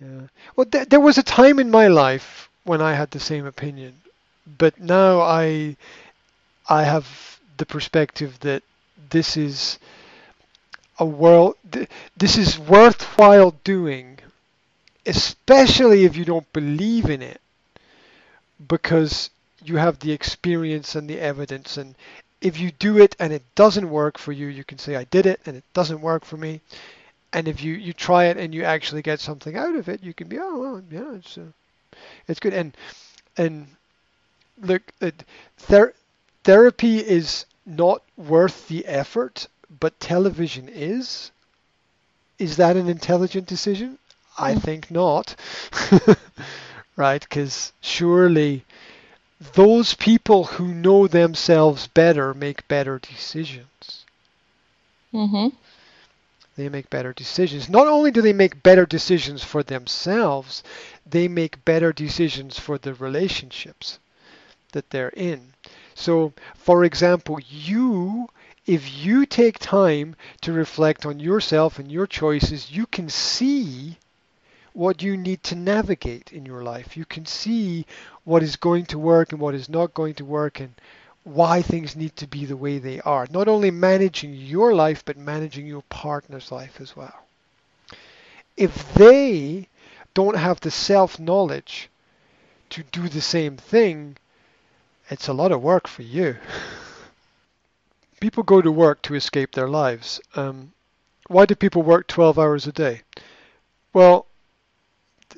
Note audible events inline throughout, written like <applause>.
Yeah. Well, th- there was a time in my life when I had the same opinion, but now I I have the perspective that this is a world th- this is worthwhile doing, especially if you don't believe in it, because you have the experience and the evidence and if you do it and it doesn't work for you, you can say I did it and it doesn't work for me. And if you, you try it and you actually get something out of it, you can be oh well yeah it's uh, it's good and and look it, ther- therapy is not worth the effort, but television is. Is that an intelligent decision? I Mm. think not. <laughs> right? Because surely those people who know themselves better make better decisions. Mhm. They make better decisions. Not only do they make better decisions for themselves, they make better decisions for the relationships that they're in. So, for example, you, if you take time to reflect on yourself and your choices, you can see what you need to navigate in your life. You can see what is going to work and what is not going to work and why things need to be the way they are. Not only managing your life, but managing your partner's life as well. If they don't have the self knowledge to do the same thing, it's a lot of work for you. <laughs> people go to work to escape their lives. Um, why do people work 12 hours a day? Well,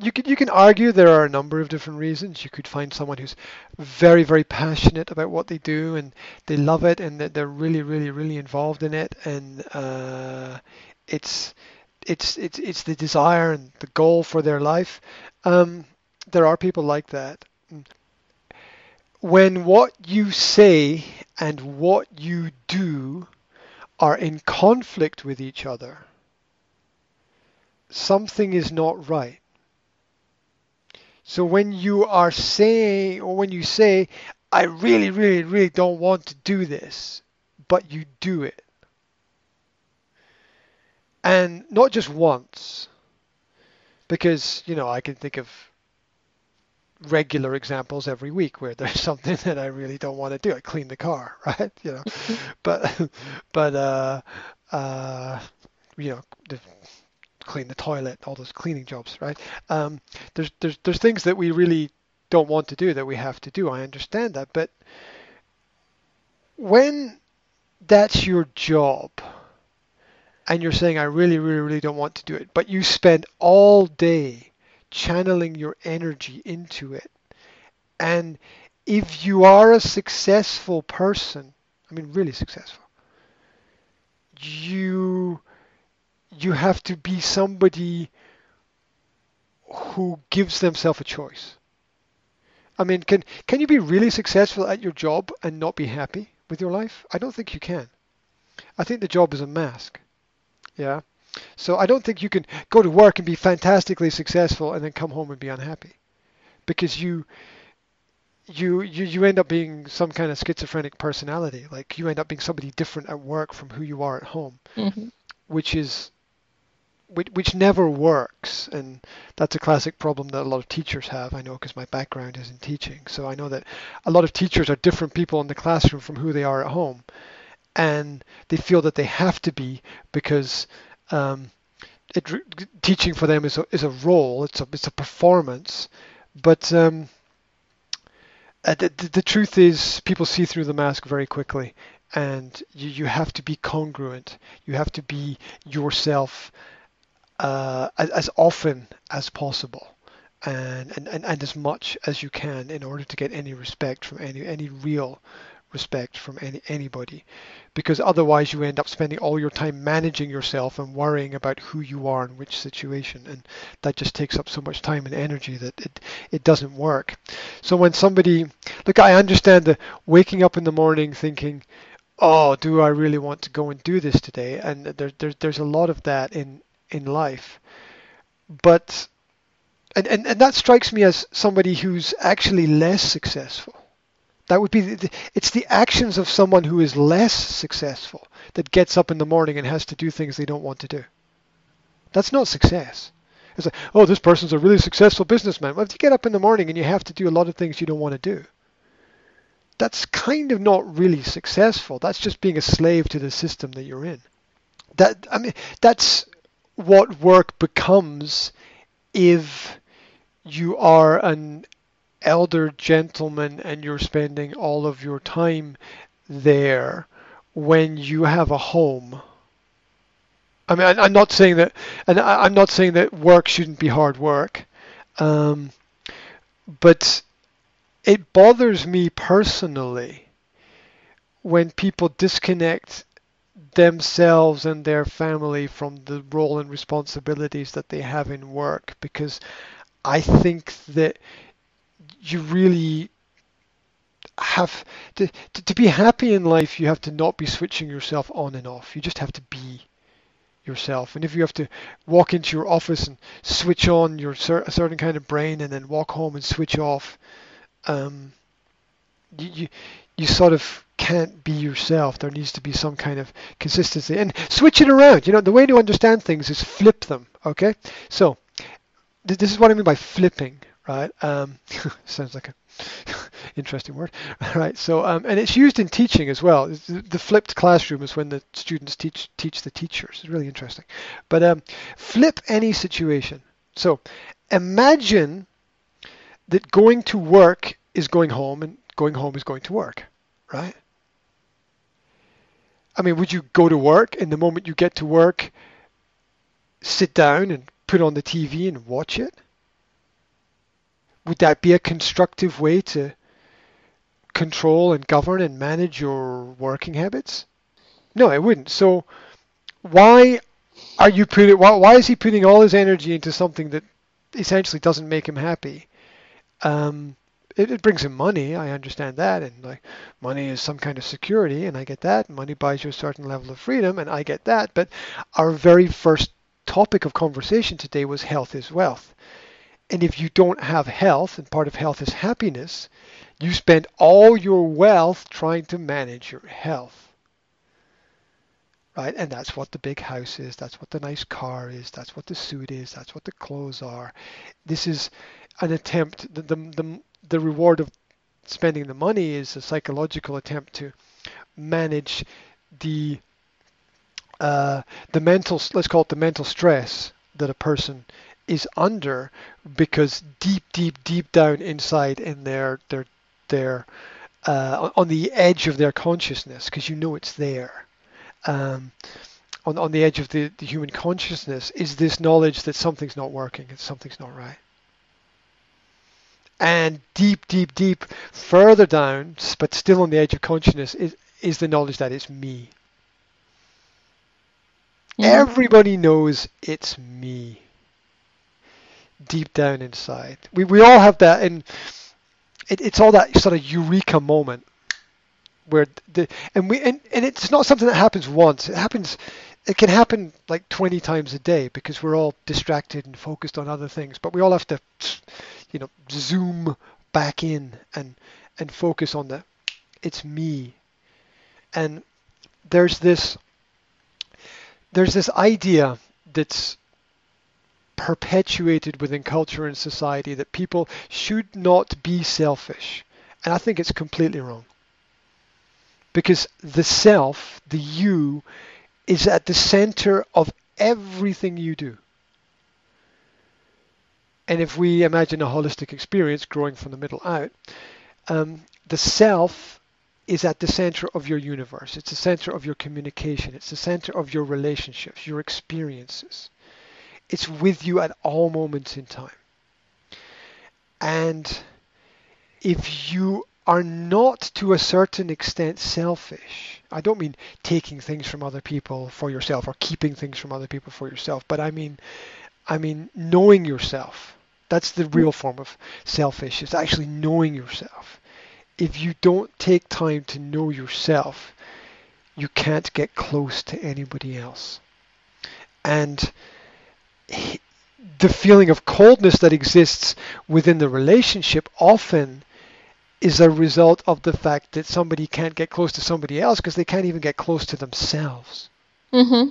you can you can argue there are a number of different reasons. You could find someone who's very very passionate about what they do and they love it and that they're really really really involved in it and uh, it's it's it's it's the desire and the goal for their life. Um, there are people like that. When what you say and what you do are in conflict with each other, something is not right. So when you are saying, or when you say, I really, really, really don't want to do this, but you do it. And not just once, because, you know, I can think of regular examples every week where <laughs> there's something that I really don't want to do. I clean the car, <laughs> right? You know, <laughs> but, but, uh, uh, you know, the, clean the toilet, all those cleaning jobs, right? Um, there's there's there's things that we really don't want to do that we have to do. I understand that, but when that's your job and you're saying I really really really don't want to do it, but you spend all day channeling your energy into it. And if you are a successful person, I mean really successful, you you have to be somebody who gives themselves a choice. I mean, can can you be really successful at your job and not be happy with your life? I don't think you can. I think the job is a mask. Yeah. So I don't think you can go to work and be fantastically successful and then come home and be unhappy. Because you you you, you end up being some kind of schizophrenic personality. Like you end up being somebody different at work from who you are at home, Mhm. which is which, which never works. And that's a classic problem that a lot of teachers have i know because my background is in teaching. So i know that a lot of teachers are different people in the classroom from who they are at home. And they feel that they have to be because um, it, teaching for them is a, is a role it's a, it's a performance. But um, uh, the, the, the truth is people see through the mask very quickly. And you, you have to be congruent. You have to be yourself uh, as, as often as possible and, and, and, and as much as you can in order to get any respect from any any real respect from any anybody. Because otherwise you end up spending all your time managing yourself and worrying about who you are in which situation. And that just takes up so much time and energy that it it doesn't work. So when somebody look I understand the waking up in the morning thinking oh do I really want to go and do this today? And there, there there's a lot of that in in life. But and, and, and that strikes me as somebody who's actually less successful. That would be the, it's the actions of someone who is less successful that gets up in the morning and has to do things they don't want to do. That's not success. It's like, oh, this person's a really successful businessman. Well, if you get up in the morning and you have to do a lot of things you don't want to do, that's kind of not really successful. That's just being a slave to the system that you're in. That I mean, that's what work becomes if you are an elder gentleman and you're spending all of your time there when you have a home. I mean, I, am not saying that, and I, am not saying that work shouldn't be hard work, um, but it bothers me personally when people disconnect themselves and their family from the role and responsibilities that they have in work because I think that you really have to, to, to be happy in life you have to not be switching yourself on and off. You just have to be yourself. And if you have to walk into your office and switch on your cer- a certain kind of brain and then walk home and switch off um, you, you you sort of can't be yourself. There needs to be some kind of consistency and switch it around. You know, the way to understand things is flip them. Okay, so th- this is what I mean by flipping, right? Um, <laughs> sounds like a <laughs> interesting word, <laughs> right? So, um, and it's used in teaching as well. The flipped classroom is when the students teach teach the teachers. It's really interesting. But um, flip any situation. So, imagine that going to work is going home and going home is going to work, right? I mean, would you go to work and the moment you get to work, sit down and put on the TV and watch it? Would that be a constructive way to control and govern and manage your working habits? No, it wouldn't. So why are you putting why, why is he putting all his energy into something that essentially doesn't make him happy? Um, it, it brings in money. I understand that, and like money is some kind of security, and I get that. Money buys you a certain level of freedom, and I get that. But our very first topic of conversation today was health is wealth. And if you don't have health, and part of health is happiness, you spend all your wealth trying to manage your health. Right? And that's what the big house is. That's what the nice car is. That's what the suit is. That's what the clothes are. This is an attempt, the, the, the, the reward of spending the money is a psychological attempt to manage the uh, the mental let's call it the mental stress that a person is under because deep deep deep down inside in their their their uh, on the edge of their consciousness because you know it's there. Um, on, on the edge of the, the human consciousness is this knowledge that something's not working and something's not right and deep, deep, deep, further down, but still on the edge of consciousness, is, is the knowledge that it's me. Yeah. Everybody knows it's me. Deep down inside, we we all have that, and it, it's all that sort of eureka moment where the and we and, and it's not something that happens once. It happens. It can happen like 20 times a day because we're all distracted and focused on other things. But we all have to you know, zoom back in and and focus on the it's me. And there's this there's this idea that's perpetuated within culture and society that people should not be selfish. And I think it's completely wrong. Because the self, the you, is at the center of everything you do. And if we imagine a holistic experience growing from the middle out, um, the self is at the center of your universe. It's the center of your communication. It's the center of your relationships, your experiences. It's with you at all moments in time. And if you are not to a certain extent selfish, I don't mean taking things from other people for yourself or keeping things from other people for yourself, but I mean I mean, knowing yourself. That's the real form of selfish. It's actually knowing yourself. If you don't take time to know yourself, you can't get close to anybody else. And the feeling of coldness that exists within the relationship often is a result of the fact that somebody can't get close to somebody else because they can't even get close to themselves. Mm-hmm.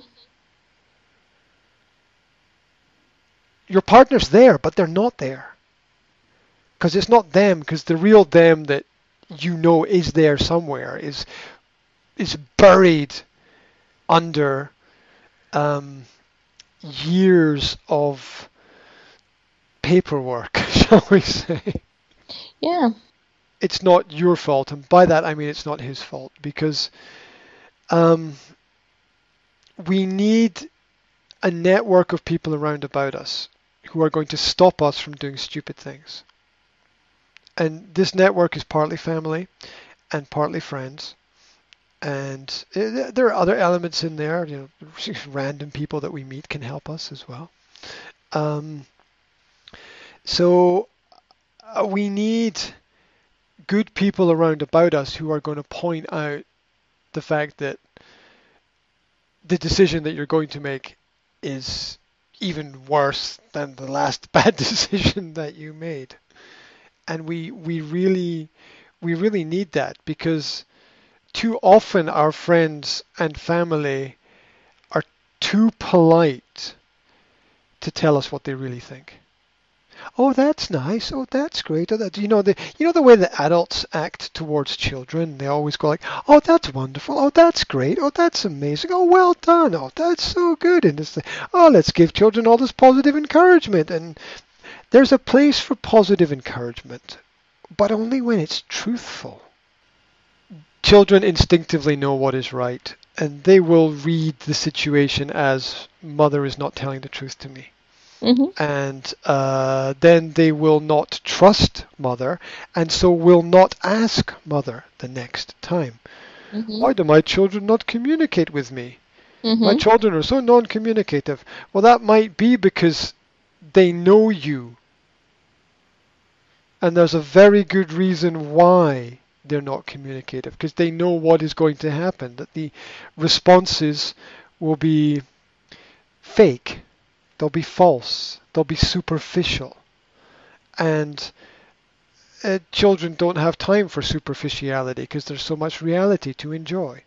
Your partner's there, but they're not there. Because it's not them, because the real them that you know is there somewhere is is buried under um, years of paperwork, <laughs> shall we say. Yeah. It's not your fault, and by that I mean it's not his fault, because um, we need a network of people around about us who are going to stop us from doing stupid things. And this network is partly family and partly friends. And uh, there are other elements in there, you know, <laughs> random people that we meet can help us as well. Um, so uh, we need good people around about us who are going to point out the fact that the decision that you're going to make is even worse than the last <laughs> bad decision that you made. And we we really we really need that because too often our friends and family are too polite to tell us what they really think. Oh, that's nice. Oh, that's great. Oh, you know the you know the way that adults act towards children. They always go like, "Oh, that's wonderful. Oh, that's great. Oh, that's amazing. Oh, well done. Oh, that's so good." And it's like, "Oh, let's give children all this positive encouragement." And there's a place for positive encouragement, but only when it's truthful. Children instinctively know what is right, and they will read the situation as mother is not telling the truth to me Mm-hmm. and uh, then they will not trust mother and so will not ask mother the next time Mm-hmm. why do my children not communicate with me my Mm-hmm. children are so non-communicative well that might be because they know you and there's a very good reason why they're not communicative because they know what is going to happen that the responses will be fake they'll be false they'll be superficial. And uh, children don't have time for superficiality because there's so much reality to enjoy